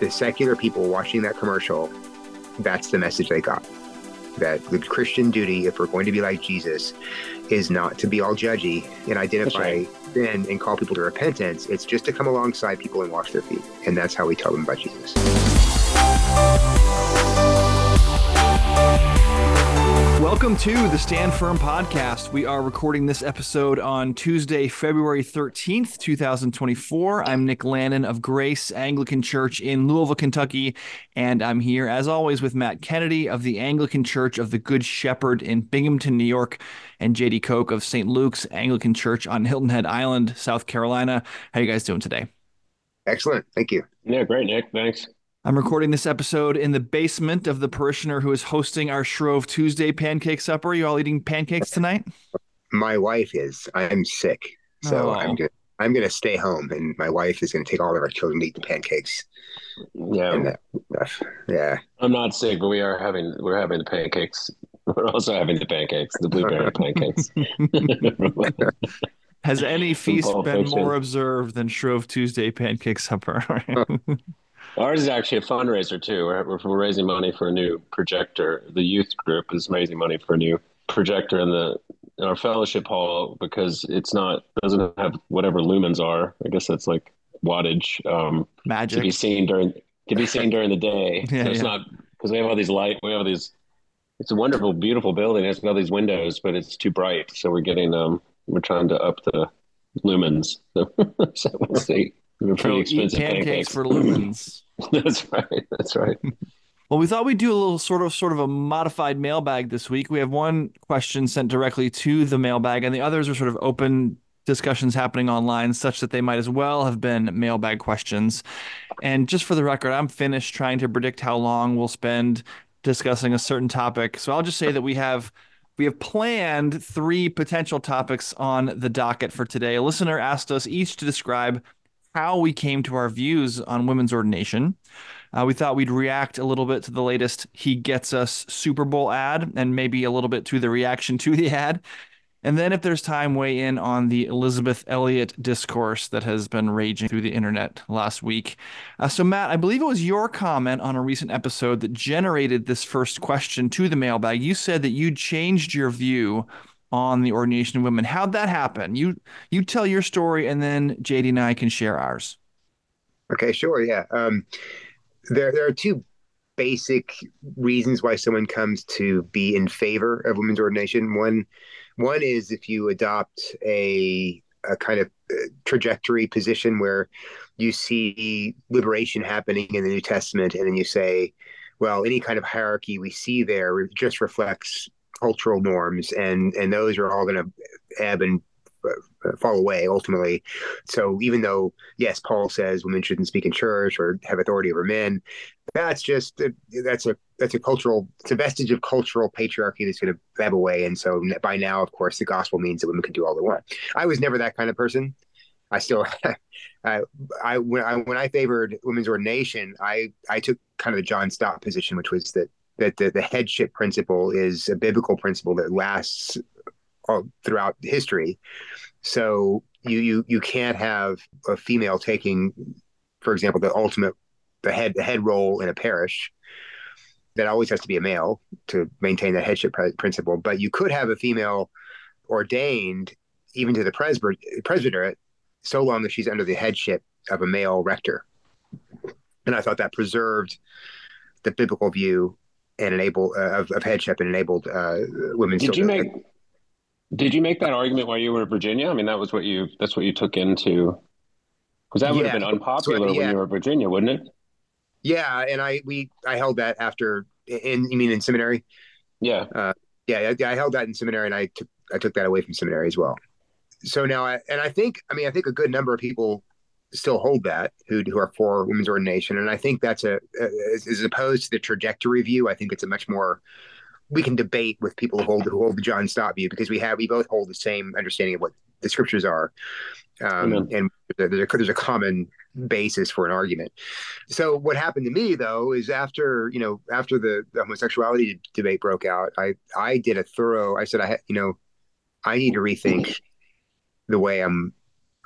the secular people watching that commercial, that's the message they got. That the Christian duty, if we're going to be like Jesus, is not to be all judgy and identify right. sin and call people to repentance. It's just to come alongside people and wash their feet. And that's how we tell them about Jesus. Welcome to the Stand Firm podcast. We are recording this episode on Tuesday, February 13th, 2024. I'm Nick Lannon of Grace Anglican Church in Louisville, Kentucky, and I'm here as always with Matt Kennedy of the Anglican Church of the Good Shepherd in Binghamton, New York, and Jady Koch of St. Luke's Anglican Church on Hilton Head Island, South Carolina. How are you guys doing today? Excellent. Thank you. Yeah, great, Nick. Thanks. I'm recording this episode in the basement of the parishioner who is hosting our Shrove Tuesday pancake supper. Are you all eating pancakes tonight? My wife is. I'm sick, so oh. I'm gonna I'm gonna stay home, and my wife is gonna take all of our children to eat the pancakes. Yeah, yeah. I'm not sick, but we are having we're having the pancakes. We're also having the pancakes, the blueberry pancakes. Has any feast been more observed than Shrove Tuesday pancake supper? Ours is actually a fundraiser too. We're, we're raising money for a new projector. The youth group is raising money for a new projector in the in our fellowship hall because it's not doesn't have whatever lumens are. I guess that's like wattage. Um, Magic to be seen during to be seen during the day. yeah, so it's yeah. not because we have all these light. We have all these. It's a wonderful, beautiful building. It's got all these windows, but it's too bright. So we're getting um we're trying to up the lumens. so we'll see. They're pretty so expensive pancakes, pancakes for lumens. That's right. That's right. Well, we thought we'd do a little sort of sort of a modified mailbag this week. We have one question sent directly to the mailbag, and the others are sort of open discussions happening online, such that they might as well have been mailbag questions. And just for the record, I'm finished trying to predict how long we'll spend discussing a certain topic. So I'll just say that we have we have planned three potential topics on the docket for today. A listener asked us each to describe how we came to our views on women's ordination. Uh, we thought we'd react a little bit to the latest He Gets Us Super Bowl ad and maybe a little bit to the reaction to the ad. And then, if there's time, weigh in on the Elisabeth Elliot discourse that has been raging through the internet last week. Uh, so, Matt, I believe it was your comment on a recent episode that generated this first question to the mailbag. You said that you changed your view on the ordination of women. How'd that happen? You you tell your story, and then Jady and I can share ours. Okay, sure. Yeah, um, there there are two basic reasons why someone comes to be in favor of women's ordination. One one is if you adopt a a kind of uh, trajectory position where you see liberation happening in the New Testament, and then you say, well, any kind of hierarchy we see there just reflects cultural norms, and and those are all going to ebb and uh, fall away ultimately. So even though yes, Paul says women shouldn't speak in church or have authority over men, that's just that's a that's a cultural it's a vestige of cultural patriarchy that's going to ebb away. And so by now, of course, the gospel means that women can do all they want. I was never that kind of person. I still, I, I when I when I favored women's ordination, I I took kind of the John Stott position, which was that that the, the headship principle is a biblical principle that lasts all, throughout history. So you you you can't have a female taking, for example, the ultimate the head the head role in a parish. That always has to be a male to maintain that headship principle. But you could have a female ordained even to the presbyter, presbyterate so long as she's under the headship of a male rector. And I thought that preserved the biblical view and enable uh, of, of, headship and enabled uh, women. Did you make? Did you make that argument while you were in Virginia? I mean, that was what you that's what you took into because that would yeah, have been unpopular yeah. when you were in Virginia, wouldn't it? Yeah, and I we I held that after in you mean in seminary? Yeah, uh, yeah, I, I held that in seminary, and I took I took that away from seminary as well. So now, I, and I think I mean I think a good number of people still hold that who who are for women's ordination, and I think that's a, as, as opposed to the trajectory view. I think it's a much more we can debate with people who hold who hold the John Stott view because we have we both hold the same understanding of what the scriptures are, um, and there's a, there's a common basis for an argument. So what happened to me though is after you know after the, the homosexuality debate broke out, I I did a thorough. I said I you know I need to rethink the way I'm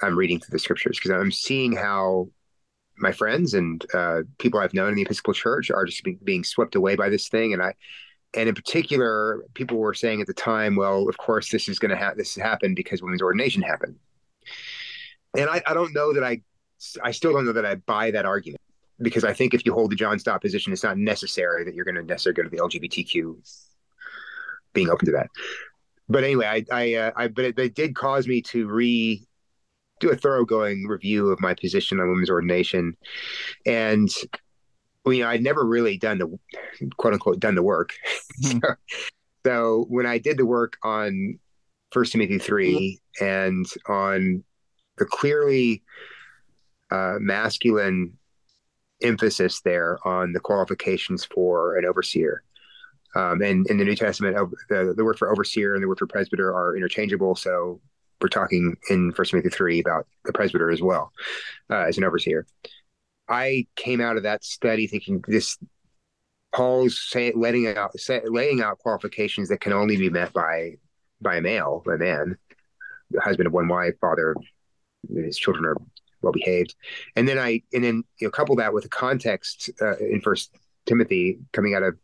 I'm reading through the scriptures because I'm seeing how my friends and uh, people I've known in the Episcopal Church are just be, being swept away by this thing, and I, and in particular, people were saying at the time, well, of course, this is going to have this happened because women's ordination happened, and I, I don't know that I, I still don't know that I buy that argument because I think if you hold the John Stott position, it's not necessary that you're going to necessarily go to the LGBTQ being open to that. But anyway, I, I, uh, I but it, it did cause me to re do a thoroughgoing review of my position on women's ordination, and you know, I'd never really done the quote unquote done the work. Mm-hmm. so, so, when I did the work on First Timothy 3 mm-hmm. and on the clearly uh, masculine emphasis there on the qualifications for an overseer. Um, and in the New Testament, the, the word for overseer and the word for presbyter are interchangeable. So we're talking in First Timothy three about the presbyter as well uh, as an overseer. I came out of that study thinking this Paul's say, letting out say, laying out qualifications that can only be met by by a male, by a man, husband of one wife, father, his children are well behaved, and then I and then you know couple that with the context uh, in First Timothy coming out of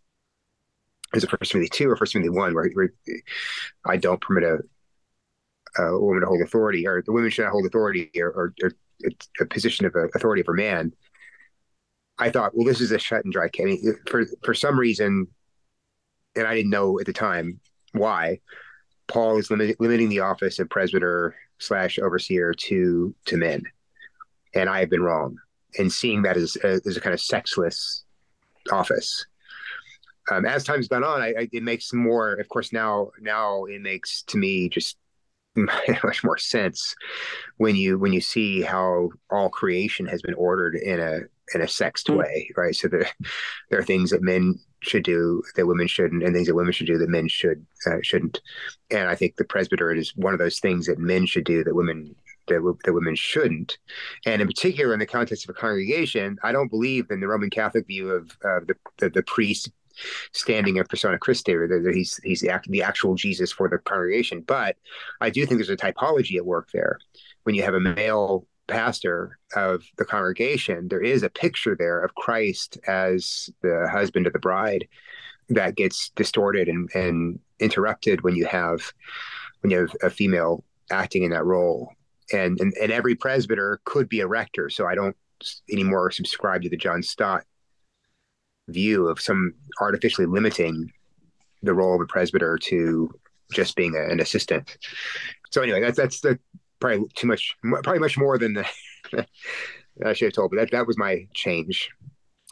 is it First Timothy two or First Timothy one where, where I don't permit a a woman to hold authority, or the women should not hold authority, or, or, or a position of authority for man. I thought, well, this is a shut and dry case. I mean, for for some reason, and I didn't know at the time why. Paul is limit, limiting the office of presbyter slash overseer to to men, and I have been wrong in seeing that as a, as a kind of sexless office. Um, as time's gone on, I, I, it makes more. Of course, now now it makes to me just much more sense when you when you see how all creation has been ordered in a in a sexed mm-hmm. way, right? So there there are things that men should do that women shouldn't, and things that women should do that men should uh, shouldn't. And I think the presbyterate is one of those things that men should do that women that, that women shouldn't. And in particular, in the context of a congregation, I don't believe in the Roman Catholic view of uh, the, the the priest standing of persona Christi, or that he's he's the, the actual Jesus for the congregation. But I do think there's a typology at work there. When you have a male pastor of the congregation, there is a picture there of Christ as the husband of the bride that gets distorted and, and interrupted when you have when you have a female acting in that role. And, and and every presbyter could be a rector. So I don't anymore subscribe to the John Stott view of some artificially limiting the role of a presbyter to just being a, an assistant. So anyway, that's that's the probably too much, probably much more than the I should have told, but that that was my change.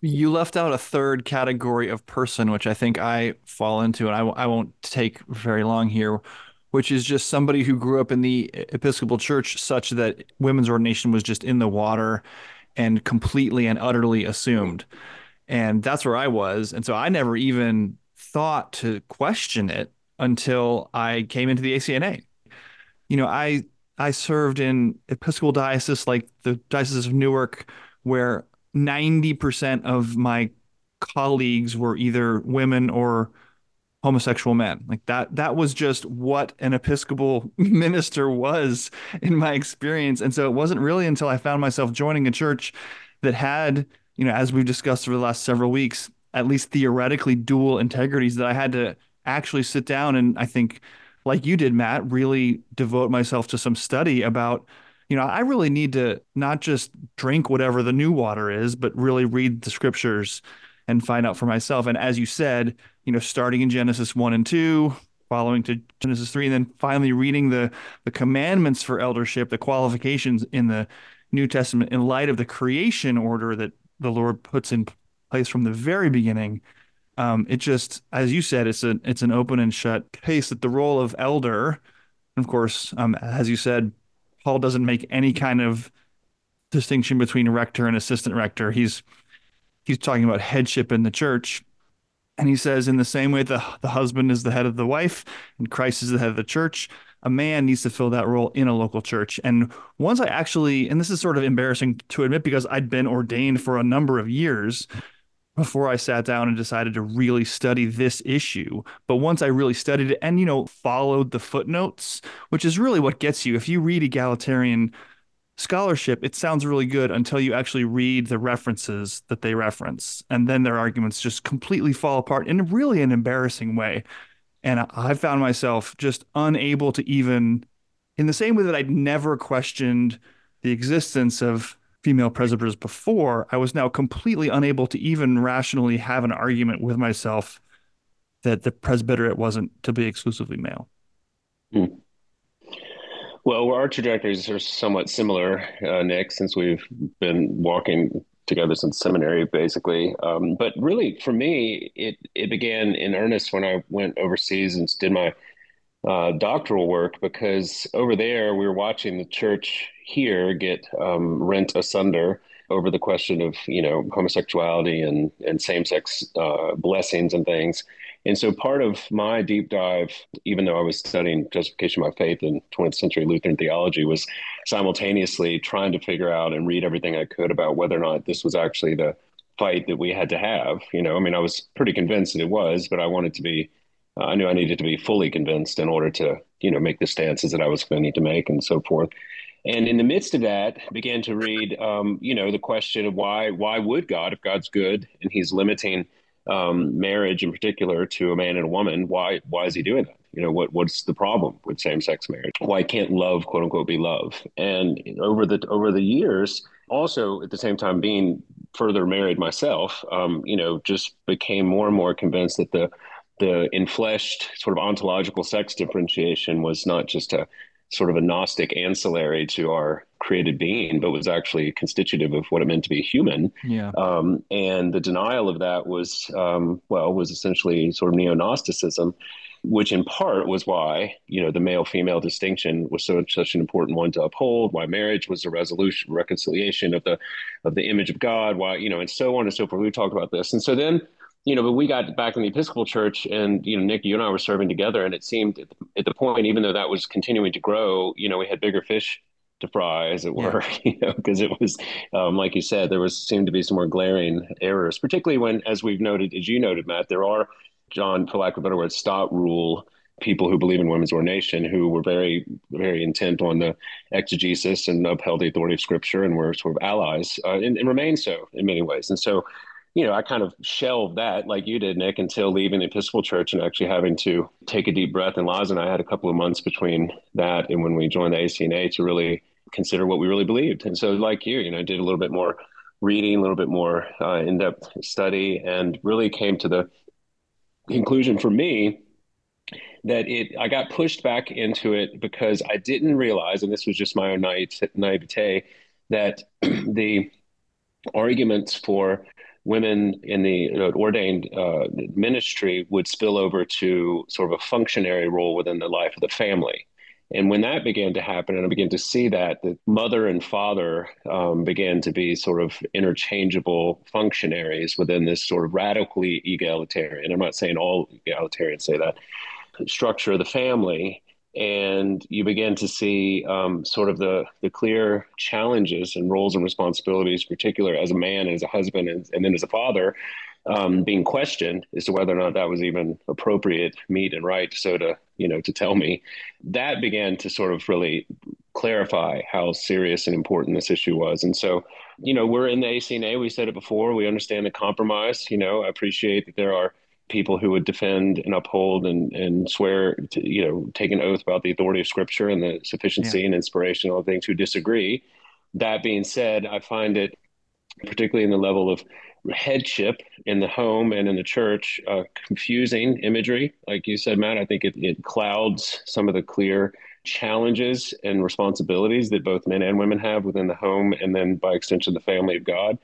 You left out a third category of person, which I think I fall into, and I, I won't take very long here, which is just somebody who grew up in the Episcopal Church such that women's ordination was just in the water and completely and utterly assumed. And that's where I was. And so I never even thought to question it until I came into the ACNA. You know, I I served in Episcopal diocese like the Diocese of Newark, where 90% of my colleagues were either women or homosexual men. Like that that was just what an Episcopal minister was in my experience. And so it wasn't really until I found myself joining a church that had you know, as we've discussed over the last several weeks, at least theoretically dual integrities that I had to actually sit down and I think, like you did, Matt, really devote myself to some study about, you know, I really need to not just drink whatever the new water is, but really read the scriptures and find out for myself. And as you said, you know, starting in Genesis 1 and 2, following to Genesis 3, and then finally reading the the commandments for eldership, the qualifications in the New Testament in light of the creation order that the Lord puts in place from the very beginning. Um, it just, as you said, it's a it's an open and shut case that the role of elder, of course, um, as you said, Paul doesn't make any kind of distinction between rector and assistant rector. He's he's talking about headship in the church. And he says, in the same way, the, the husband is the head of the wife and Christ is the head of the church a man needs to fill that role in a local church. And once I actually, and this is sort of embarrassing to admit because I'd been ordained for a number of years before I sat down and decided to really study this issue. But once I really studied it and, you know, followed the footnotes, which is really what gets you, if you read egalitarian scholarship, it sounds really good until you actually read the references that they reference. And then their arguments just completely fall apart in really an embarrassing way. And I found myself just unable to even, in the same way that I'd never questioned the existence of female presbyters before, I was now completely unable to even rationally have an argument with myself that the presbyterate wasn't to be exclusively male. Hmm. Well, our trajectories are somewhat similar, uh, Nick, since we've been walking together since seminary, basically. Um, but really, for me, it it began in earnest when I went overseas and did my uh, doctoral work because over there we were watching the church here get um, rent asunder over the question of you know homosexuality and and same sex uh, blessings and things. And so part of my deep dive, even though I was studying justification by faith in 20th century Lutheran theology, was simultaneously trying to figure out and read everything I could about whether or not this was actually the fight that we had to have. You know, I mean, I was pretty convinced that it was, but I wanted to be, uh, I knew I needed to be fully convinced in order to, you know, make the stances that I was going to need to make and so forth. And in the midst of that, began to read, um, you know, the question of why, why would God, if God's good and He's limiting um, marriage in particular to a man and a woman, why why is he doing that? You know, what what's the problem with same sex marriage? Why can't love quote unquote be love? And over the over the years, also at the same time being further married myself, um, you know, just became more and more convinced that the the infleshed sort of ontological sex differentiation was not just a sort of a Gnostic ancillary to our created being, but was actually constitutive of what it meant to be human. Yeah. Um, and the denial of that was, um, well, was essentially sort of neo Gnosticism, which in part was why, you know, the male female distinction was so such an important one to uphold, why marriage was a resolution, reconciliation of the, of the image of God, why, you know, and so on and so forth. We talked about this. And so then, you know, but we got back in the Episcopal Church, and you know, Nick, you and I were serving together, and it seemed at the, at the point, even though that was continuing to grow, you know, we had bigger fish to fry, as it were, yeah. you know, because it was, um, like you said, there was seemed to be some more glaring errors, particularly when, as we've noted, as you noted, Matt, there are, John, for lack of a better word, Stott rule people who believe in women's ordination who were very, very intent on the exegesis and upheld the authority of Scripture and were sort of allies, uh, and, and remain so in many ways. And so, you know, I kind of shelved that like you did, Nick, until leaving the Episcopal Church and actually having to take a deep breath. And Laz and I had a couple of months between that and when we joined the ACNA to really consider what we really believed. And so, like you, you know, did a little bit more reading, a little bit more uh, in depth study, and really came to the conclusion for me that it I got pushed back into it because I didn't realize, and this was just my own naivete, that the arguments for women in the uh, ordained uh, ministry would spill over to sort of a functionary role within the life of the family. And when that began to happen, and I began to see that, the mother and father um, began to be sort of interchangeable functionaries within this sort of radically egalitarian. I'm not saying all egalitarians say that structure of the family and you begin to see um, sort of the the clear challenges and roles and responsibilities, particular as a man, as a husband, and, and then as a father, um, being questioned as to whether or not that was even appropriate, meet, and right. So to you know to tell me, that began to sort of really clarify how serious and important this issue was. And so, you know, we're in the ACNA. We said it before. We understand the compromise. You know, I appreciate that there are people who would defend and uphold and, and swear to, you know, take an oath about the authority of scripture and the sufficiency yeah. and inspiration, all things who disagree. That being said, I find it particularly in the level of headship in the home and in the church, uh, confusing imagery. Like you said, Matt, I think it, it clouds some of the clear challenges and responsibilities that both men and women have within the home and then by extension the family of God.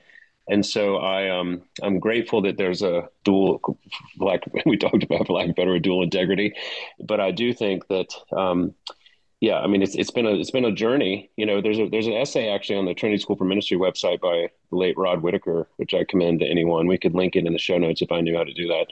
And so I um I'm grateful that there's a dual like we talked about for lack better dual integrity, but I do think that um yeah I mean it's it's been a it's been a journey. You know there's a there's an essay actually on the Trinity School for Ministry website by the late Rod Whitacre which I commend to anyone. We could link it in the show notes if I knew how to do that.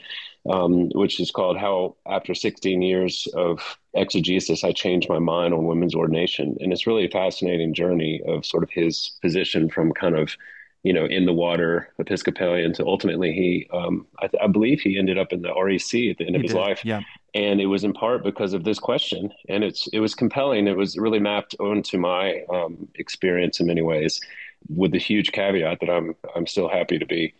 Um, which is called how after 16 years of exegesis I changed my mind on women's ordination. And it's really a fascinating journey of sort of his position from kind of you know, in the water Episcopalian. So ultimately, he, um, I, I, believe he ended up in the REC at the end he of his did. life. Yeah. and it was in part because of this question and it's it was compelling it was really mapped onto my um, experience in many ways with the huge caveat that i'm i'm still happy to be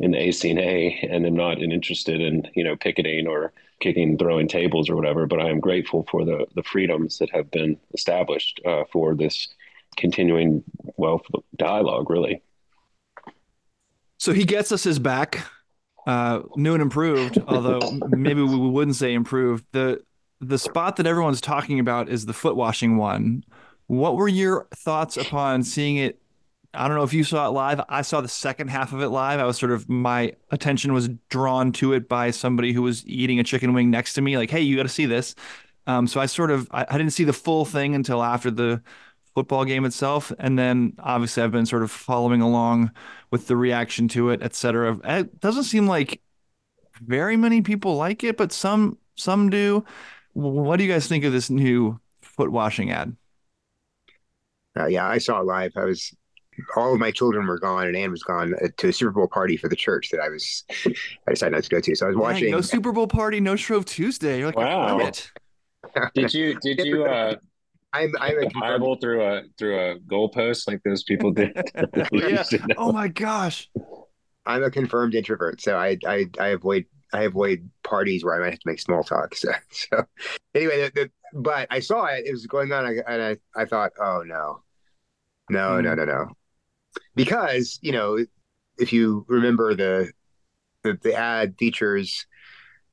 in the ACNA and am not interested in you know picketing or kicking throwing tables or whatever but i am grateful for the the freedoms that have been established uh, for this continuing well dialogue really so he gets us his back uh, new and improved, although maybe we wouldn't say improved. The the spot that everyone's talking about is the foot washing one. What were your thoughts upon seeing it? I don't know if you saw it live. I saw the second half of it live. I was sort of my attention was drawn to it by somebody who was eating a chicken wing next to me. Like, hey, you got to see this. Um, so I sort of I, I didn't see the full thing until after the football game itself. And then obviously I've been sort of following along with the reaction to it, et cetera. It doesn't seem like very many people like it, but some some do. What do you guys think of this new foot washing ad? Uh, yeah, I saw it live. I was all of my children were gone, and Anne was gone uh, to a Super Bowl party for the church that I was. I decided not to go to, so I was watching. Dang, no Super Bowl party, no Shrove Tuesday. You're like, wow. Did you did you uh I'm I'm a Bible through a through a goalpost like those people did. yeah. Oh my gosh. I'm a confirmed introvert, so I I I avoid I avoid parties where I might have to make small talk. So, so anyway, the, the, but I saw it; it was going on, and I I thought, oh no, no, mm. no, no, no, because you know, if you remember the the, the ad features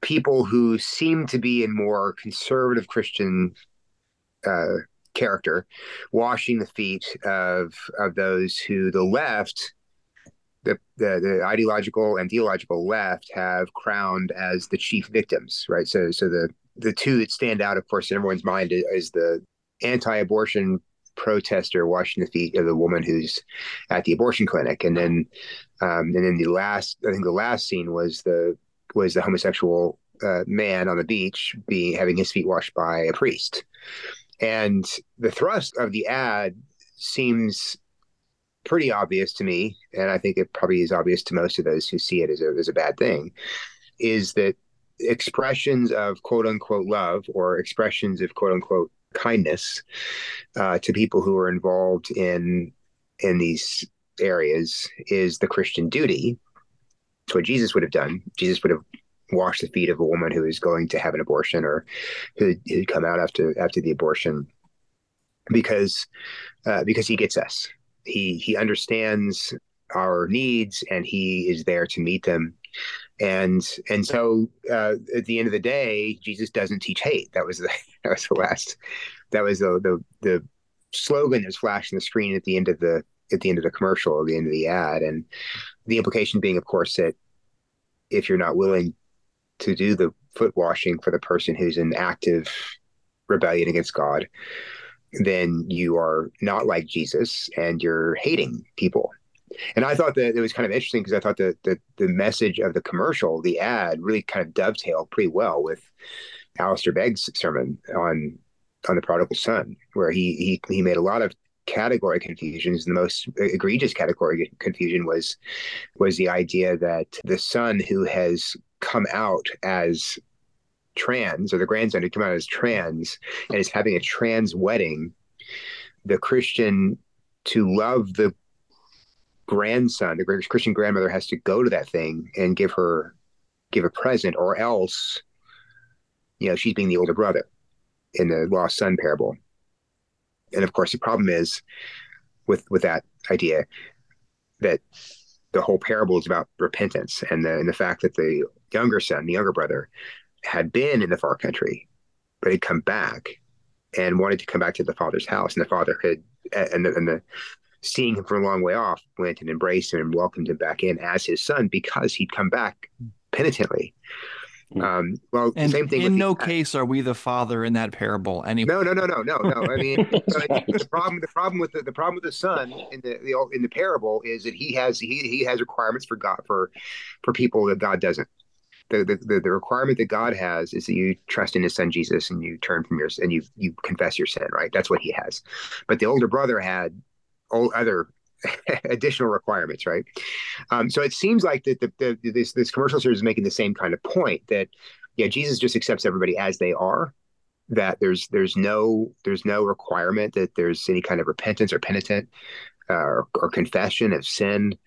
people who seem to be in more conservative Christian uh, character, washing the feet of of those who the left, the, the the ideological and theological left, have crowned as the chief victims. Right. So so the the two that stand out, of course, in everyone's mind is the anti-abortion protester washing the feet of the woman who's at the abortion clinic, and then um, and then the last, I think the last scene was the was the homosexual uh, man on the beach being having his feet washed by a priest. And the thrust of the ad seems pretty obvious to me, and I think it probably is obvious to most of those who see it as a, as a bad thing, is that expressions of quote unquote love or expressions of quote unquote kindness uh, to people who are involved in in these areas is the Christian duty. It's what Jesus would have done. Jesus would have wash the feet of a woman who is going to have an abortion or who who'd come out after after the abortion because uh, because he gets us. He he understands our needs and he is there to meet them. And and so uh, at the end of the day jesus doesn't teach hate. That was the that was the last that was the the, the slogan that was flashed on the screen at the end of the at the end of the commercial or the end of the ad. And the implication being of course that if you're not willing to do the foot washing for the person who's in active rebellion against God, then you are not like Jesus and you're hating people. And I thought that it was kind of interesting because I thought that the, the message of the commercial, the ad, really kind of dovetailed pretty well with Alistair Begg's sermon on on the prodigal son, where he he he made a lot of category confusions. The most egregious category confusion was was the idea that the son who has come out as trans or the grandson who come out as trans and is having a trans wedding, the Christian to love the grandson, the Christian grandmother has to go to that thing and give her give a present, or else, you know, she's being the older brother in the lost son parable. And of course, the problem is with with that idea that the whole parable is about repentance and the and the fact that the younger son, the younger brother, had been in the far country, but had come back and wanted to come back to the father's house. And the father had, and the, and the seeing him from a long way off, went and embraced him and welcomed him back in as his son because he'd come back penitently. Hmm. Um, well, and same thing. In no the, case are we the father in that parable. Anyway, no, no, no, no, no, no. I mean, the problem, the problem with the, the problem with the son in the, the in the parable is that he has he he has requirements for God for for people that God doesn't the, the the requirement that God has is that you trust in His Son Jesus and you turn from your and you you confess your sin. Right, that's what He has. But the older brother had all other additional requirements, right? Um, so it seems like that the, the, this this commercial series is making the same kind of point that yeah, Jesus just accepts everybody as they are. That there's there's no there's no requirement that there's any kind of repentance or penitent uh, or, or confession of sin,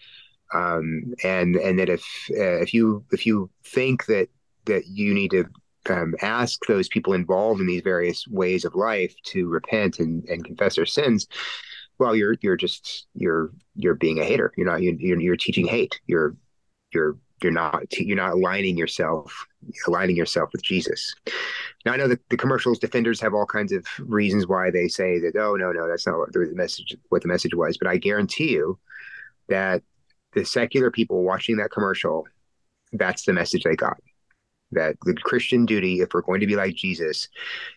um, and and that if uh, if you if you think that that you need to um, ask those people involved in these various ways of life to repent and, and confess their sins, well, you're you're just you're you're being a hater. You're not you're you're teaching hate. You're you're you're not you're not aligning yourself aligning yourself with Jesus. Now I know that the commercials defenders have all kinds of reasons why they say that oh no no that's not what the message what the message was, but I guarantee you that the secular people watching that commercial, that's the message they got that the Christian duty, if we're going to be like Jesus,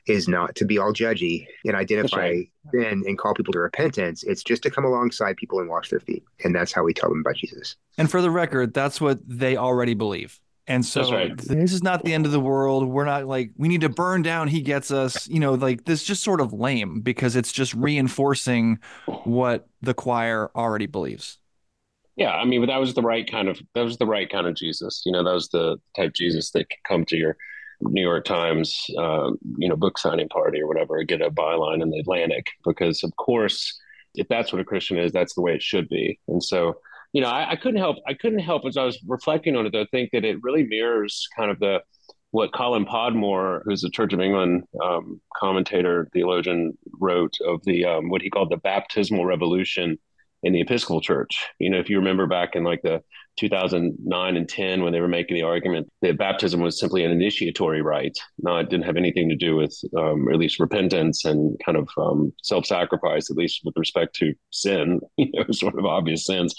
is not to be all judgy and identify right. sin and call people to repentance. It's just to come alongside people and wash their feet. And that's how we tell them about Jesus. And for the record, that's what they already believe. And so right. this is not the end of the world. We're not like we need to burn down. He gets us, you know, like this just sort of lame because it's just reinforcing what the choir already believes. Yeah, I mean, but that was the right kind of that was the right kind of Jesus. You know, that was the type Jesus that could come to your New York Times, uh, you know, book signing party or whatever, get a byline in the Atlantic, because of course, if that's what a Christian is, that's the way it should be. And so, you know, I, I couldn't help I couldn't help as I was reflecting on it, though, think that it really mirrors kind of the what Colin Podmore, who's a Church of England um, commentator, theologian, wrote of the um, what he called the baptismal revolution in the Episcopal Church. You know, if you remember back in like the 2009 and 10 when they were making the argument that baptism was simply an initiatory rite, no, it didn't have anything to do with, um, at least repentance and kind of um, self-sacrifice, at least with respect to sin, you know, sort of obvious sins,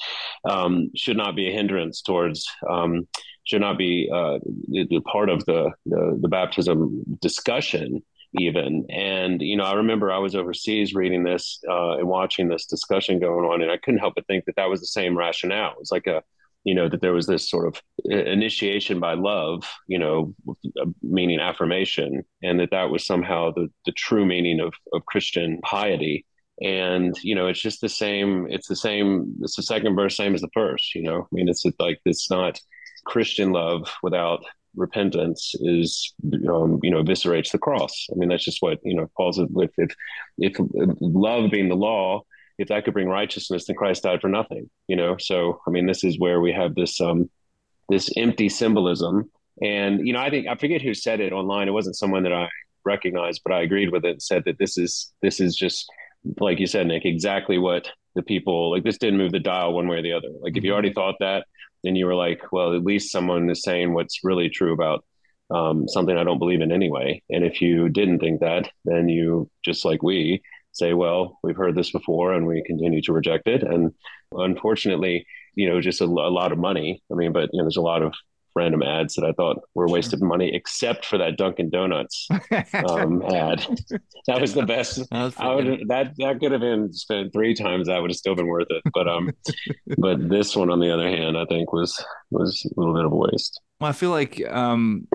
um, should not be a hindrance towards. Um, should not be uh, part of the, the the baptism discussion even. And, you know, I remember I was overseas reading this uh, and watching this discussion going on, and I couldn't help but think that that was the same rationale. It was like a, you know, that there was this sort of initiation by love, you know, meaning affirmation, and that that was somehow the, the true meaning of, of Christian piety. And, you know, it's just the same, it's the same, it's the second verse, same as the first, you know, I mean, it's like, it's not Christian love without repentance is um, you know eviscerates the cross. I mean that's just what you know Paul's with if if love being the law, if that could bring righteousness, then Christ died for nothing. You know, so I mean this is where we have this um this empty symbolism, and you know I think I forget who said it online. It wasn't someone that I recognized, but I agreed with it. Said that this is this is just like you said, Nick, exactly what the people like. This didn't move the dial one way or the other. Like if you already thought that, and you were like, well, at least someone is saying what's really true about um, something I don't believe in anyway. And if you didn't think that, then you just like we say, well, we've heard this before and we continue to reject it. And unfortunately, you know, just a, a lot of money. I mean, but you know, there's a lot of random ads that I thought were a waste of money, except for that Dunkin' Donuts um, ad. That was the best. That, I would, that that could have been spent three times. That would have still been worth it. But um, but this one, on the other hand, I think was was a little bit of a waste. Well, I feel like um,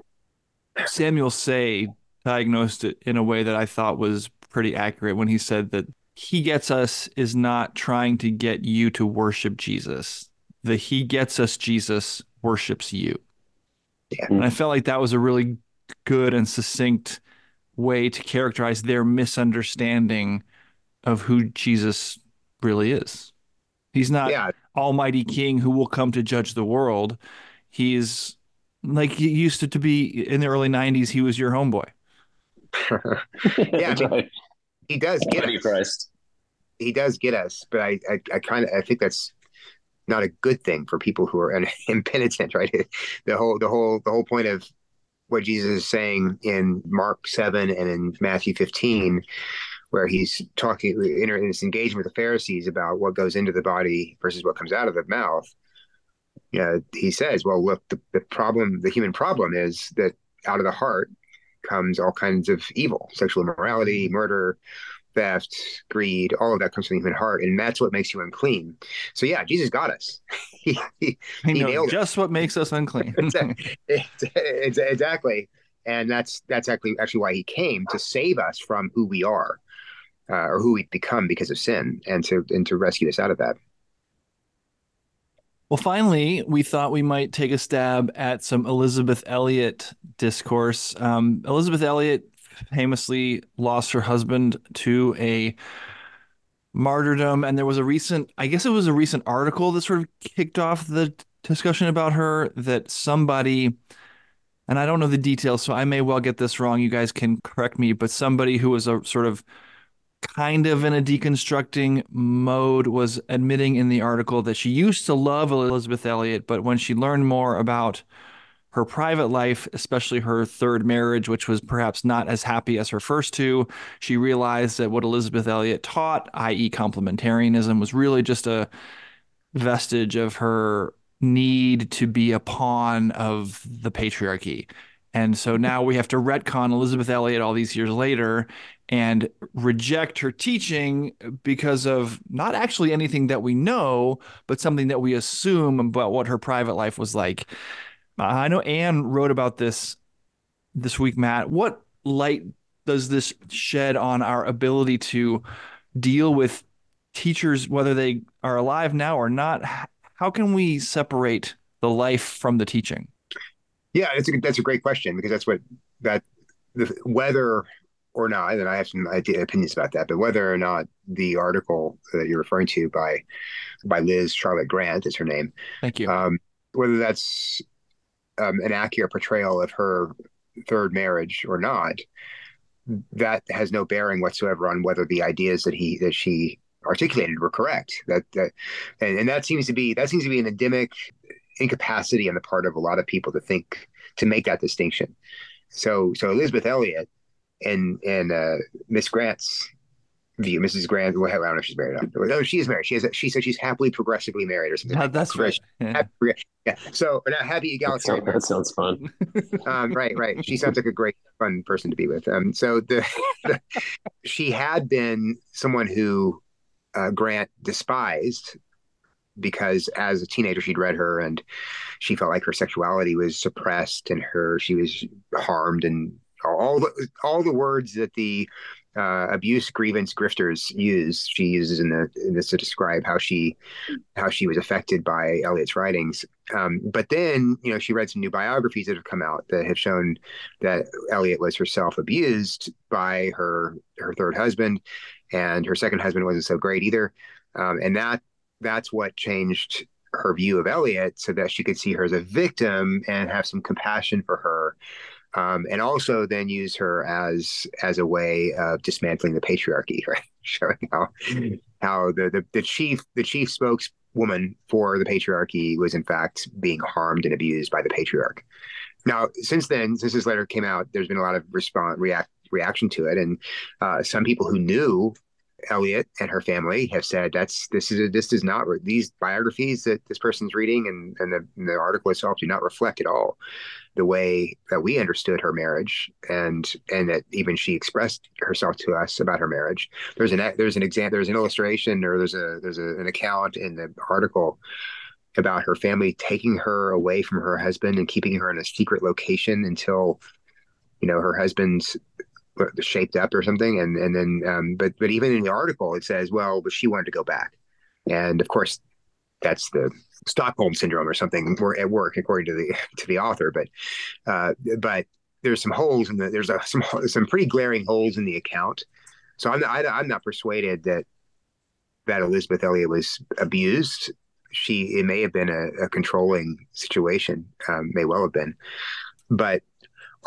Samuel Sey diagnosed it in a way that I thought was pretty accurate when he said that he gets us is not trying to get you to worship Jesus. The he gets us Jesus worships you. Yeah. And I felt like that was a really good and succinct way to characterize their misunderstanding of who Jesus really is. He's not yeah. Almighty King who will come to judge the world. He's like he used to, to be in the early 90s, he was your homeboy. yeah, I mean, he does get us. Christ. He does get us, but I, I, I kind of I think that's not a good thing for people who are impenitent, right? The whole the whole the whole point of what Jesus is saying in Mark seven and in Matthew fifteen, where he's talking in this engagement with the Pharisees about what goes into the body versus what comes out of the mouth. Yeah, he says, "Well, look, the, the problem, the human problem, is that out of the heart comes all kinds of evil, sexual immorality, murder, theft, greed, all of that comes from the human heart, and that's what makes you unclean. So yeah, Jesus got us. he, he, he nailed just it. what makes us unclean. exactly, and that's that's actually actually why he came to save us from who we are, uh, or who we become because of sin, and to and to rescue us out of that. Well, finally, we thought we might take a stab at some Elisabeth Elliot discourse. Um, Elisabeth Elliot famously lost her husband to a martyrdom, and there was a recent, I guess it was a recent article that sort of kicked off the discussion about her that somebody, and I don't know the details, so I may well get this wrong. You guys can correct me, but somebody who was a sort of kind of in a deconstructing mode was admitting in the article that she used to love Elisabeth Elliot, but when she learned more about her private life, especially her third marriage, which was perhaps not as happy as her first two, she realized that what Elisabeth Elliot taught, i.e., complementarianism, was really just a vestige of her need to be a pawn of the patriarchy. And so now we have to retcon Elisabeth Elliot all these years later and reject her teaching because of not actually anything that we know, but something that we assume about what her private life was like. I know Anne wrote about this this week, Matt. What light does this shed on our ability to deal with teachers, whether they are alive now or not? How can we separate the life from the teaching? Yeah, that's a that's a great question because that's what that the, whether or not, and I have some idea, opinions about that, but whether or not the article that you're referring to by by Liz Charlotte Grant is her name. Thank you. Um, whether that's um, an accurate portrayal of her third marriage or not, that has no bearing whatsoever on whether the ideas that he that she articulated were correct. That that and, and that seems to be that seems to be an endemic incapacity on the part of a lot of people to think to make that distinction. So so Elisabeth Elliot and and uh, Miss Grant's view, Mrs. Grant. Well, I don't know if she's married. Or not. No, she is married. She has. A, she said she's happily progressively married or something. Uh, that's right. Yeah. Yeah. So now happy egalitarian. That sounds, that sounds fun. um, right, right. She sounds like a great fun person to be with. Um, so the, the she had been someone who uh, Grant despised because as a teenager she'd read her and she felt like her sexuality was suppressed and her she was harmed and all the all the words that the uh, abuse grievance grifters use she uses in the in this to describe how she how she was affected by Elliot's writings. Um, but then you know she read some new biographies that have come out that have shown that Elliot was herself abused by her her third husband, and her second husband wasn't so great either. Um, and that that's what changed her view of Elliot so that she could see her as a victim and have some compassion for her um, and also then use her as as a way of dismantling the patriarchy, right? Showing how how the, the the chief the chief spokeswoman for the patriarchy was in fact being harmed and abused by the patriarch. Now, since then, since this letter came out, there's been a lot of response react reaction to it, and uh, some people who knew Elliot and her family have said that's this is a, this does not these biographies that this person's reading and and the, and the article itself do not reflect at all the way that we understood her marriage and and that even she expressed herself to us about her marriage. There's an there's an exam there's an illustration or there's a there's a, an account in the article about her family taking her away from her husband and keeping her in a secret location until you know her husband's shaped up or something. And and then um, but but even in the article it says well but she wanted to go back. And of course that's the Stockholm syndrome or something at work according to the to the author. But uh, but there's some holes in the there's a, some some pretty glaring holes in the account. So I'm not, I, am not persuaded that that Elisabeth Elliot was abused. She it may have been a, a controlling situation um, may well have been. But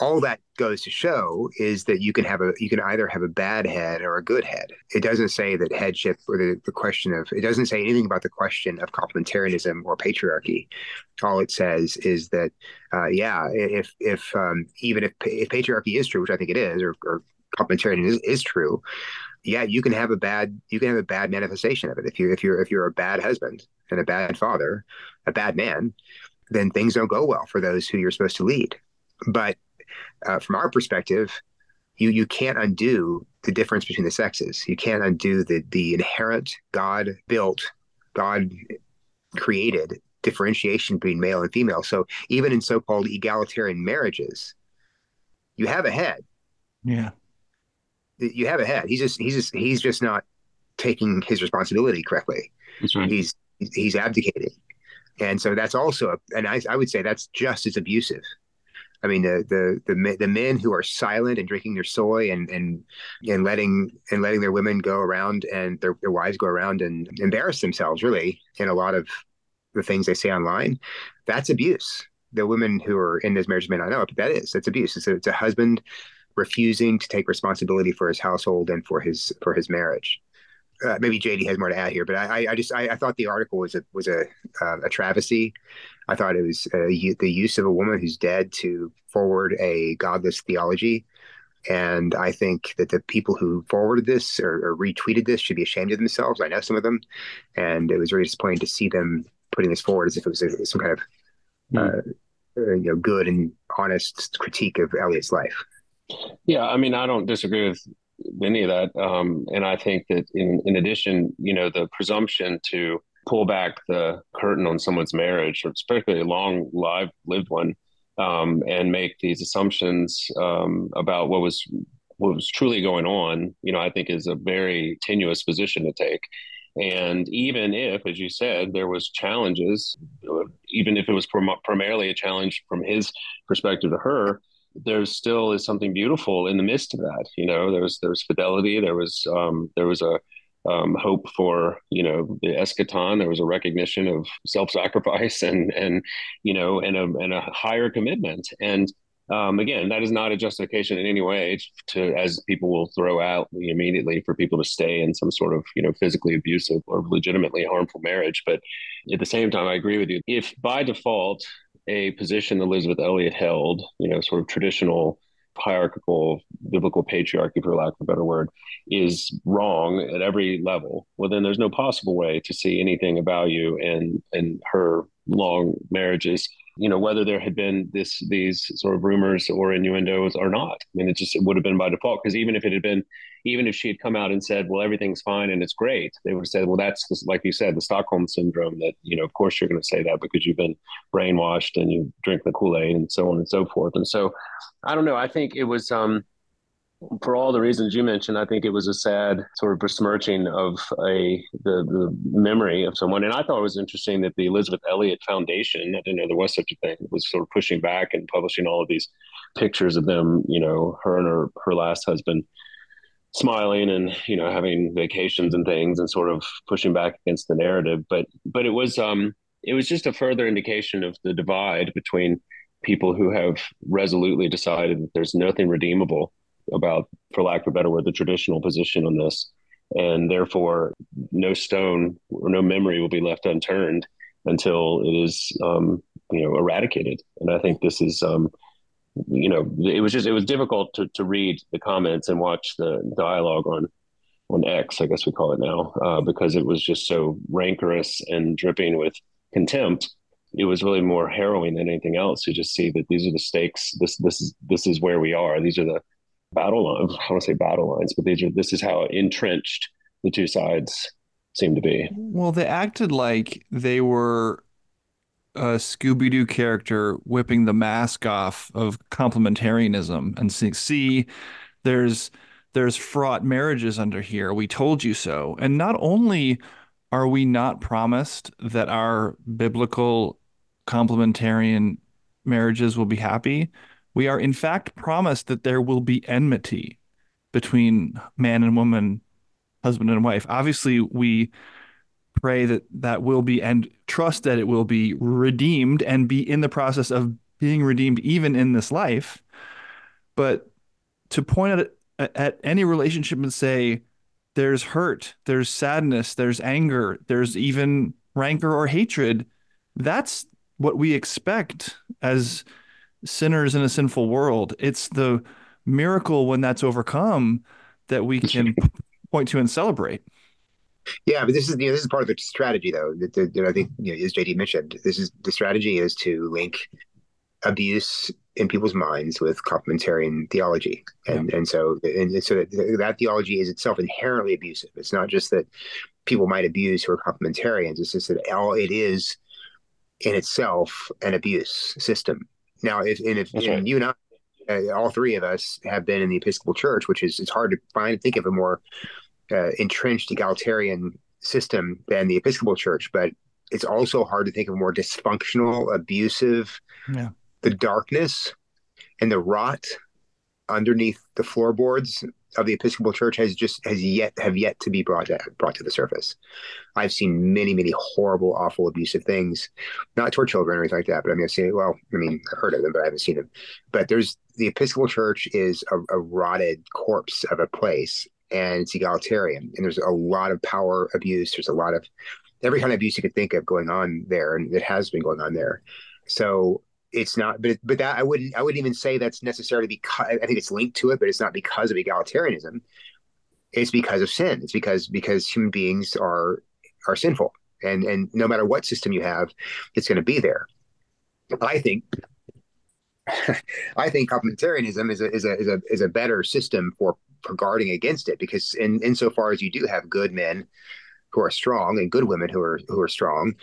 all that goes to show is that you can have a you can either have a bad head or a good head. It doesn't say that headship or the, the question of it doesn't say anything about the question of complementarianism or patriarchy. All it says is that uh, yeah, if if um, even if, if patriarchy is true, which I think it is, or, or complementarianism is, is true, yeah, you can have a bad you can have a bad manifestation of it if you if you're if you're a bad husband and a bad father, a bad man, then things don't go well for those who you're supposed to lead. But uh, from our perspective, you you can't undo the difference between the sexes. You can't undo the the inherent God built, God created differentiation between male and female. So even in so-called egalitarian marriages, you have a head. Yeah. You have a head. He's just he's just he's just not taking his responsibility correctly. That's right. He's he's abdicating. and so that's also, a, and I, I would say that's just as abusive. I mean, the, the the the men who are silent and drinking their soy and and and letting and letting their women go around and their, their wives go around and embarrass themselves really in a lot of the things they say online, that's abuse. The women who are in those marriages may not know it, but that is that's abuse. It's a, it's a husband refusing to take responsibility for his household and for his for his marriage uh, maybe Jady has more to add here, but I, I just I, I thought the article was a was a uh, a travesty. I thought it was uh, the use of a woman who's dead to forward a godless theology, and I think that the people who forwarded this or, or retweeted this should be ashamed of themselves. I know some of them, and it was very disappointing to see them putting this forward as if it was a, some kind of mm. you know good and honest critique of Elliot's life. Yeah, I mean, I don't disagree with any of that. Um, and I think that in, in addition, you know, the presumption to pull back the curtain on someone's marriage, or particularly a long live lived one, um, and make these assumptions um, about what was what was truly going on, you know, I think is a very tenuous position to take. And even if, as you said, there was challenges, even if it was prim- primarily a challenge from his perspective to her, there still is something beautiful in the midst of that. You know, there was there was fidelity, there was um, there was a um, hope for you know the eschaton. There was a recognition of self-sacrifice and and you know and a and a higher commitment. And um, again, that is not a justification in any way to as people will throw out immediately for people to stay in some sort of you know physically abusive or legitimately harmful marriage. But at the same time, I agree with you. If by default a position that Elisabeth Elliot held, you know, sort of traditional hierarchical biblical patriarchy, for lack of a better word, is wrong at every level, well, then there's no possible way to see anything of value in in her long marriages. You know, whether there had been this these sort of rumors or innuendos or not. I mean, it just it would have been by default because even if it had been even if she had come out and said, well, everything's fine and it's great, they would have said, well, that's like you said, the Stockholm syndrome that, you know, of course you're going to say that because you've been brainwashed and you drink the Kool Aid and so on and so forth. And so I don't know. I think it was, um, for all the reasons you mentioned, I think it was a sad sort of besmirching of a the, the memory of someone. And I thought it was interesting that the Elisabeth Elliot Foundation, I didn't know there was such a thing, was sort of pushing back and publishing all of these pictures of them, you know, her and her, her last husband smiling and you know having vacations and things and sort of pushing back against the narrative but but it was um it was just a further indication of the divide between people who have resolutely decided that there's nothing redeemable about for lack of a better word the traditional position on this and therefore no stone or no memory will be left unturned until it is um, you know eradicated and i think this is um, you know, it was just it was difficult to to read the comments and watch the dialogue on on X, I guess we call it now, uh, because it was just so rancorous and dripping with contempt. It was really more harrowing than anything else to just see that these are the stakes. This this is this is where we are. These are the battle lines. I don't say battle lines, but these are this is how entrenched the two sides seem to be. Well, they acted like they were a Scooby Doo character whipping the mask off of complementarianism and see, see there's there's fraught marriages under here. We told you so. And not only are we not promised that our biblical complementarian marriages will be happy, we are in fact promised that there will be enmity between man and woman, husband and wife. Obviously, we pray that that will be and trust that it will be redeemed and be in the process of being redeemed even in this life but to point at at any relationship and say there's hurt there's sadness there's anger there's even rancor or hatred that's what we expect as sinners in a sinful world it's the miracle when that's overcome that we can point to and celebrate yeah, but this is you know, this is part of the strategy though. That, that, that I think you know, as Jady mentioned, this is the strategy is to link abuse in people's minds with complementarian theology, and yeah. and so and so that, that theology is itself inherently abusive. It's not just that people might abuse who are complementarians. It's just that all it is in itself an abuse system. Now, if and if and you and I, uh, all three of us have been in the Episcopal Church, which is it's hard to find think of a more uh, entrenched egalitarian system than the Episcopal Church, but it's also hard to think of more dysfunctional, abusive, yeah. the darkness and the rot underneath the floorboards of the Episcopal Church has just has yet have yet to be brought to, brought to the surface. I've seen many, many horrible, awful, abusive things, not toward children or anything like that. But I mean, I've seen well, I mean, I've heard of them, but I haven't seen them. But there's the Episcopal Church is a, a rotted corpse of a place, and it's egalitarian, and there's a lot of power abuse. There's a lot of every kind of abuse you could think of going on there, and it has been going on there. So it's not but but that i wouldn't i wouldn't even say that's necessarily because i think it's linked to it but it's not because of egalitarianism. It's because of sin. It's because because human beings are are sinful. And and no matter what system you have it's going to be there. I think i think complementarianism is a is a is a is a better system for for guarding against it because in insofar as you do have good men who are strong and good women who are who are strong,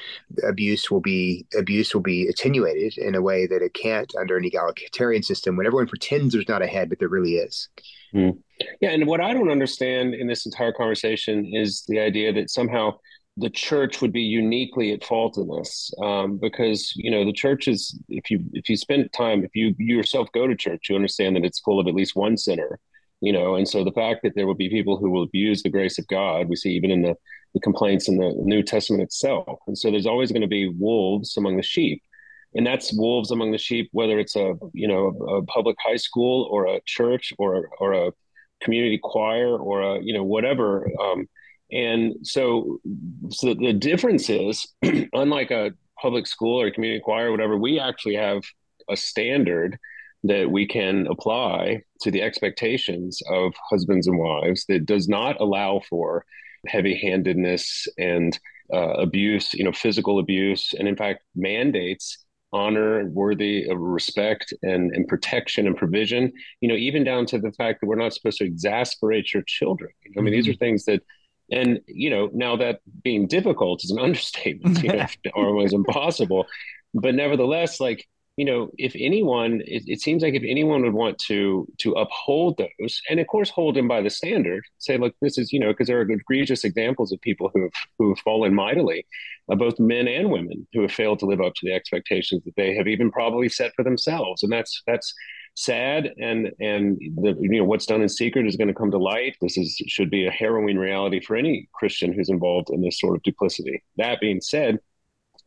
abuse will be abuse will be attenuated in a way that it can't under an egalitarian system when everyone pretends there's not a head, but there really is. Mm. Yeah, and what I don't understand in this entire conversation is the idea that somehow the church would be uniquely at fault in this um, because you know the church is if you if you spend time if you, you yourself go to church you understand that it's full of at least one sinner you know and so the fact that there will be people who will abuse the grace of god we see even in the the complaints in the New Testament itself. And so there's always going to be wolves among the sheep. And that's wolves among the sheep, whether it's a you know a public high school or a church or or a community choir or a you know whatever. Um, and so, so the difference is, unlike a public school or a community choir or whatever, we actually have a standard that we can apply to the expectations of husbands and wives that does not allow for heavy handedness and uh, abuse, you know, physical abuse, and in fact, mandates honor worthy of respect and, and protection and provision, you know, even down to the fact that we're not supposed to exasperate your children. You know, I mean, mm-hmm. these are mm-hmm. things that, and, you know, now that being difficult is an understatement, you know, almost impossible. But nevertheless, like, you know, if anyone, it, it, seems like if anyone would want to to uphold those, and of course hold them by the standard, say, look, this is, you know, because there are egregious examples of people who have who have fallen mightily, uh, both men and women who have failed to live up to the expectations that they have even probably set for themselves, and that's that's sad and and the you know what's done in secret is going to come to light. This is should be a harrowing reality for any christian who's involved in this sort of duplicity. That being said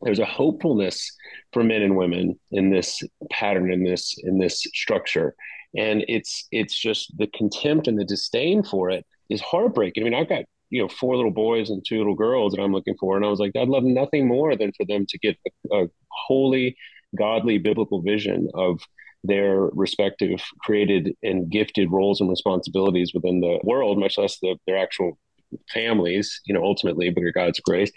there's a hopefulness for men and women in this pattern in this in this structure. And it's it's just the contempt and the disdain for it is heartbreaking. I mean i've got you know four little boys and two little girls that i'm looking for and i was like i'd love nothing more than for them to get a, a holy godly biblical vision of their respective created and gifted roles and responsibilities within the world much less the, their actual families you know ultimately but god's grace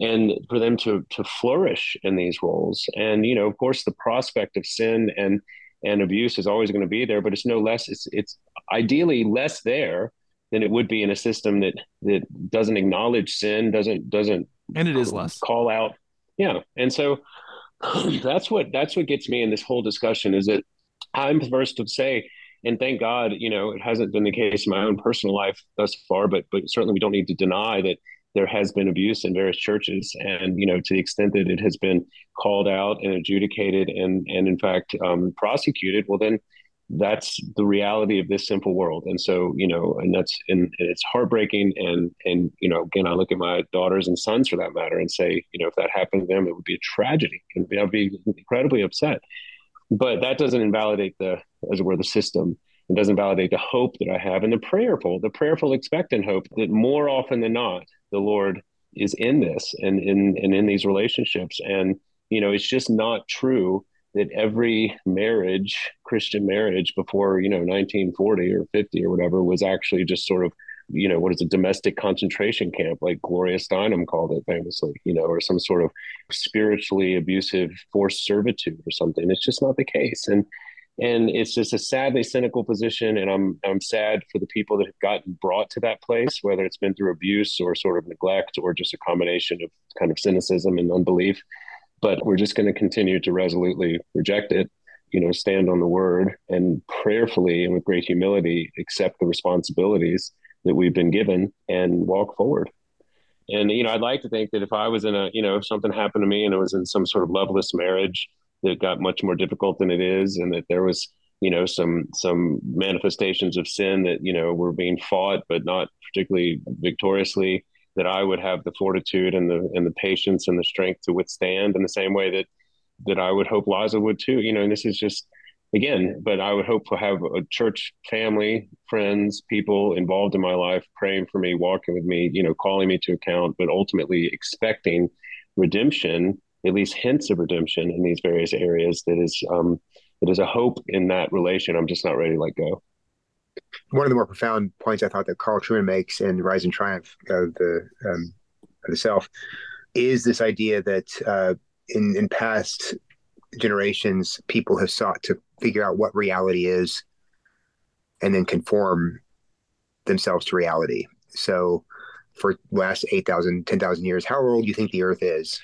and for them to to flourish in these roles. And you know of course the prospect of sin and and abuse is always going to be there but it's no less it's it's ideally less there than it would be in a system that that doesn't acknowledge sin doesn't doesn't and it is less. call out. Yeah. And so that's what that's what gets me in this whole discussion is that i'm first to say and thank god you know it hasn't been the case in my own personal life thus far but but certainly we don't need to deny that there has been abuse in various churches, and you know to the extent that it has been called out and adjudicated and and in fact um, prosecuted, well then that's the reality of this simple world. And so you know and that's and, and, it's heartbreaking. And and you know again i look at my daughters and sons for that matter and say you know if that happened to them it would be a tragedy and i'd be incredibly upset. But that doesn't invalidate the as it were the system. It doesn't validate the hope that i have and the prayerful the prayerful expectant hope that more often than not the Lord is in this and in and in these relationships. And you know, it's just not true that every marriage, Christian marriage before, you know, 1940 or 50 or whatever was actually just sort of, you know, what is a domestic concentration camp, like Gloria Steinem called it famously, you know, or some sort of spiritually abusive forced servitude or something. It's just not the case. And and it's just a sadly cynical position and i'm i'm sad for the people that have gotten brought to that place whether it's been through abuse or sort of neglect or just a combination of kind of cynicism and unbelief. But we're just going to continue to resolutely reject it you know stand on the word and prayerfully and with great humility accept the responsibilities that we've been given and walk forward. And you know, I'd like to think that if I was in a, you know, if something happened to me and it was in some sort of loveless marriage that got much more difficult than it is, and that there was, you know, some some manifestations of sin that you know were being fought but not particularly victoriously, that I would have the fortitude and the and the patience and the strength to withstand in the same way that that I would hope Liza would too. You know, and this is just again, but I would hope to have a church family, friends, people involved in my life, praying for me, walking with me, you know, calling me to account, but ultimately expecting redemption, at least hints of redemption in these various areas. That is, um, that is a hope in that relation. I'm just not ready to let go. One of the more profound points I thought that Carl Trueman makes in Rise and Triumph of the um, of the Self is this idea that uh, in in past generations, people have sought to figure out what reality is and then conform themselves to reality. So for last 8,000, 10,000 years, how old do you think the earth is?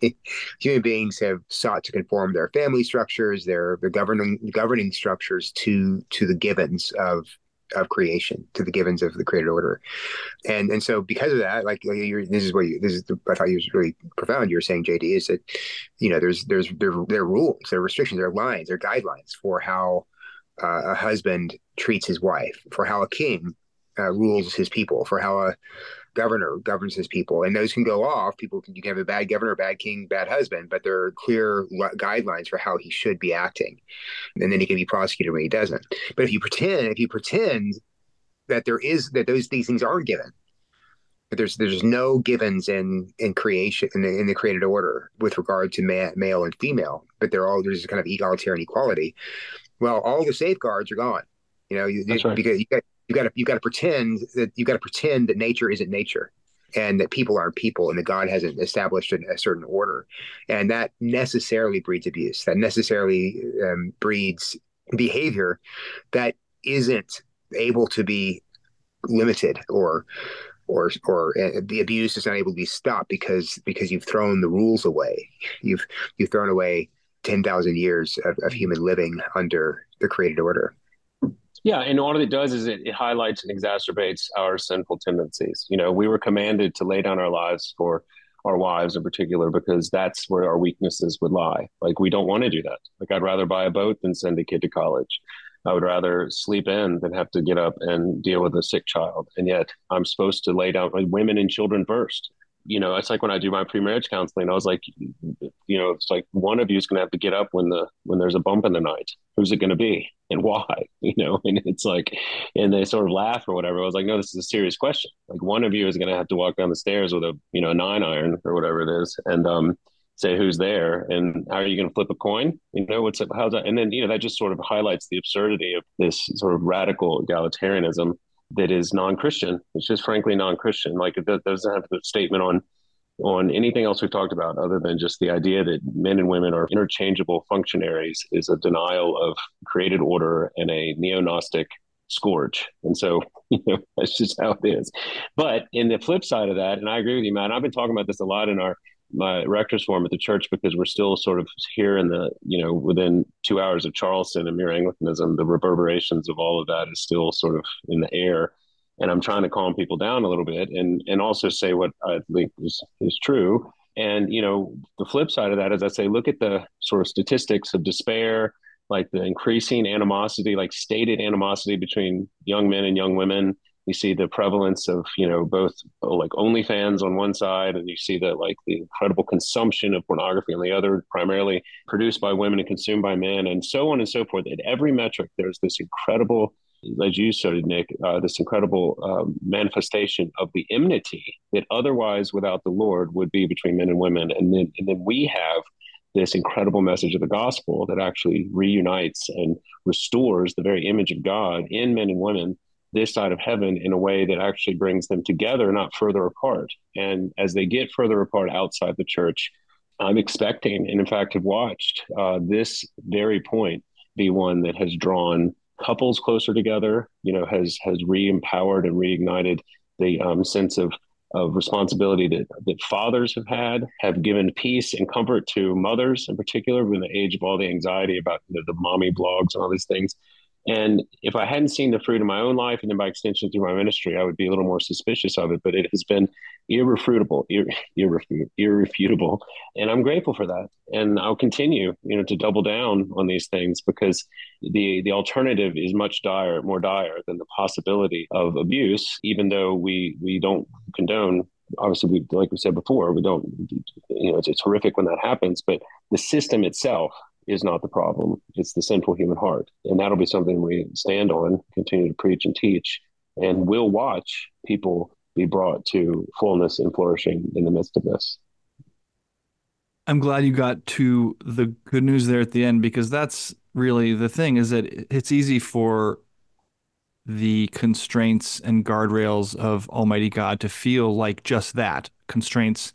Human beings have sought to conform their family structures, their, their governing governing structures to to the givens of of creation to the givens of the created order. And and so because of that like this is what you this is the, i thought you was really profound. You were saying Jady is that you know there's there's there, there are rules there are restrictions there are lines there are guidelines for how uh, a husband treats his wife for how a king uh, rules his people for how a governor governs his people, and those can go off. People can, you can have a bad governor, bad king, bad husband, but there are clear guidelines for how he should be acting, and then he can be prosecuted when he doesn't. But if you pretend, if you pretend that there is that those these things aren't given, that there's there's no givens in in creation in the, in the created order with regard to man, male and female, but they're all there's kind of egalitarian equality. Well, all the safeguards are gone. You know, you, right. because you got you got to you got to pretend that you got to pretend that nature isn't nature and that people aren't people and that God hasn't established a, a certain order. And that necessarily breeds abuse. That necessarily um, breeds behavior that isn't able to be limited or or or uh, the abuse is not able to be stopped because because you've thrown the rules away. You've you've thrown away 10,000 years of, of human living under the created order. Yeah, and all it does is it, it highlights and exacerbates our sinful tendencies. You know, we were commanded to lay down our lives for our wives in particular because that's where our weaknesses would lie. Like we don't want to do that. Like I'd rather buy a boat than send a kid to college. I would rather sleep in than have to get up and deal with a sick child. And yet I'm supposed to lay down like women and children first you know, it's like when I do my pre-marriage counseling, I was like, you know, it's like one of you is going to have to get up when the when there's a bump in the night. Who's it going to be and why? You know, and it's like, and they sort of laugh or whatever. I was like, no, this is a serious question. Like one of you is going to have to walk down the stairs with a you know a nine iron or whatever it is, and um, say who's there and how are you going to flip a coin you know what's up, how's that and then you know that just sort of highlights the absurdity of this sort of radical egalitarianism that is non-Christian. It's just frankly non-Christian. Like it doesn't have a statement on on anything else we've talked about other than just the idea that men and women are interchangeable functionaries is a denial of created order and a neo-gnostic scourge. And so, you know, that's just how it is. But in the flip side of that, and I agree with you, Matt, I've been talking about this a lot in our my rector's form at the church because we're still sort of here in the you know within two hours of Charleston and mere Anglicanism, the reverberations of all of that is still sort of in the air. And I'm trying to calm people down a little bit and and also say what I think is is true. And you know, the flip side of that is I say, look at the sort of statistics of despair, like the increasing animosity, like stated animosity between young men and young women you see the prevalence of you know both like OnlyFans on one side, and you see that like the incredible consumption of pornography on the other, primarily produced by women and consumed by men, and so on and so forth. At every metric, there's this incredible, as you said, Nick, uh, this incredible um, manifestation of the enmity that otherwise, without the Lord, would be between men and women, and then and then we have this incredible message of the gospel that actually reunites and restores the very image of God in men and women this side of heaven in a way that actually brings them together, not further apart. And as they get further apart outside the church, I'm expecting, and in fact have watched, uh, this very point be one that has drawn couples closer together. You know, has has re-empowered and reignited the um, sense of of responsibility that that fathers have had, have given peace and comfort to mothers in particular, in the age of all the anxiety about you know, the mommy blogs and all these things And if I hadn't seen the fruit in my own life and then by extension through my ministry, I would be a little more suspicious of it. But it has been irrefutable, irrefutable, irrefutable. And I'm grateful for that. And I'll continue, you know, to double down on these things because the the alternative is much dire, more dire than the possibility of abuse, even though we we don't condone obviously we like we said before we don't you know it's, it's horrific when that happens but the system itself is not the problem. It's the sinful human heart. And that'll be something we stand on, continue to preach and teach, and we'll watch people be brought to fullness and flourishing in the midst of this. I'm glad you got to the good news there at the end because that's really the thing is that it's easy for the constraints and guardrails of Almighty God to feel like just that constraints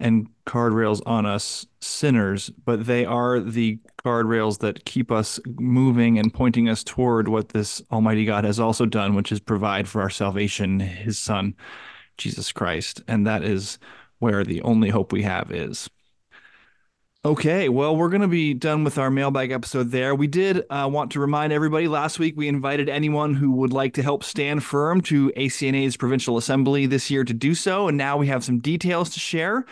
and guardrails on us sinners, but they are the guardrails that keep us moving and pointing us toward what this Almighty God has also done, which is provide for our salvation, His Son, Jesus Christ. And that is where the only hope we have is. Okay, well, we're going to be done with our mailbag episode there. We did uh, want to remind everybody last week we invited anyone who would like to help stand firm to ACNA's Provincial Assembly this year to do so. And now we have some details to share.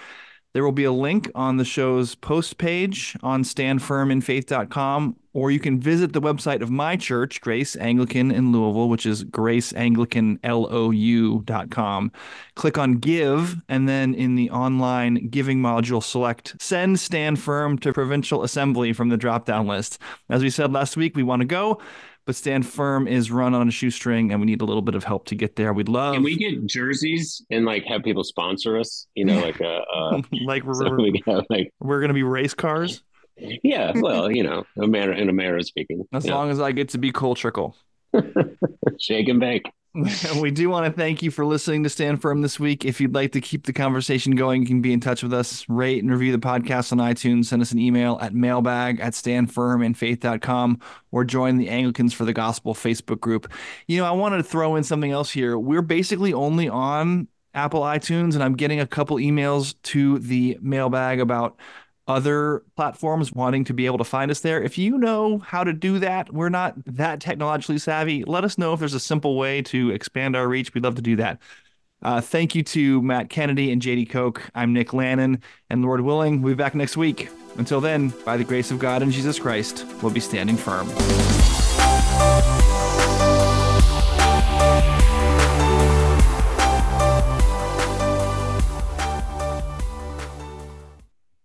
There will be a link on the show's post page on standfirminfaith.com, or you can visit the website of my church, Grace Anglican in Louisville, which is graceanglicanlou.com. Click on Give, and then in the online giving module, select Send Stand Firm to Provincial Assembly from the drop down list. As we said last week, we want to go but Stand Firm is run on a shoestring, and we need a little bit of help to get there. We'd love. Can we get jerseys and like have people sponsor us? You know, like a uh, like we're we have, like we're gonna be race cars. Yeah, well, you know, a manner in a manner of speaking. As yeah. long as I get to be Cole Trickle. Shake and bake. we do want to thank you for listening to Stand Firm this week. If you'd like to keep the conversation going, you can be in touch with us. Rate and review the podcast on iTunes. Send us an email at mailbag at standfirminfaith.com or join the Anglicans for the Gospel Facebook group. You know, I wanted to throw in something else here. We're basically only on Apple iTunes, and I'm getting a couple emails to the mailbag about other platforms wanting to be able to find us there. If you know how to do that, we're not that technologically savvy. Let us know if there's a simple way to expand our reach. We'd love to do that. Uh, thank you to Matt Kennedy and Jady Koch. I'm Nick Lannon, and Lord willing, we'll be back next week. Until then, by the grace of God and Jesus Christ, we'll be standing firm.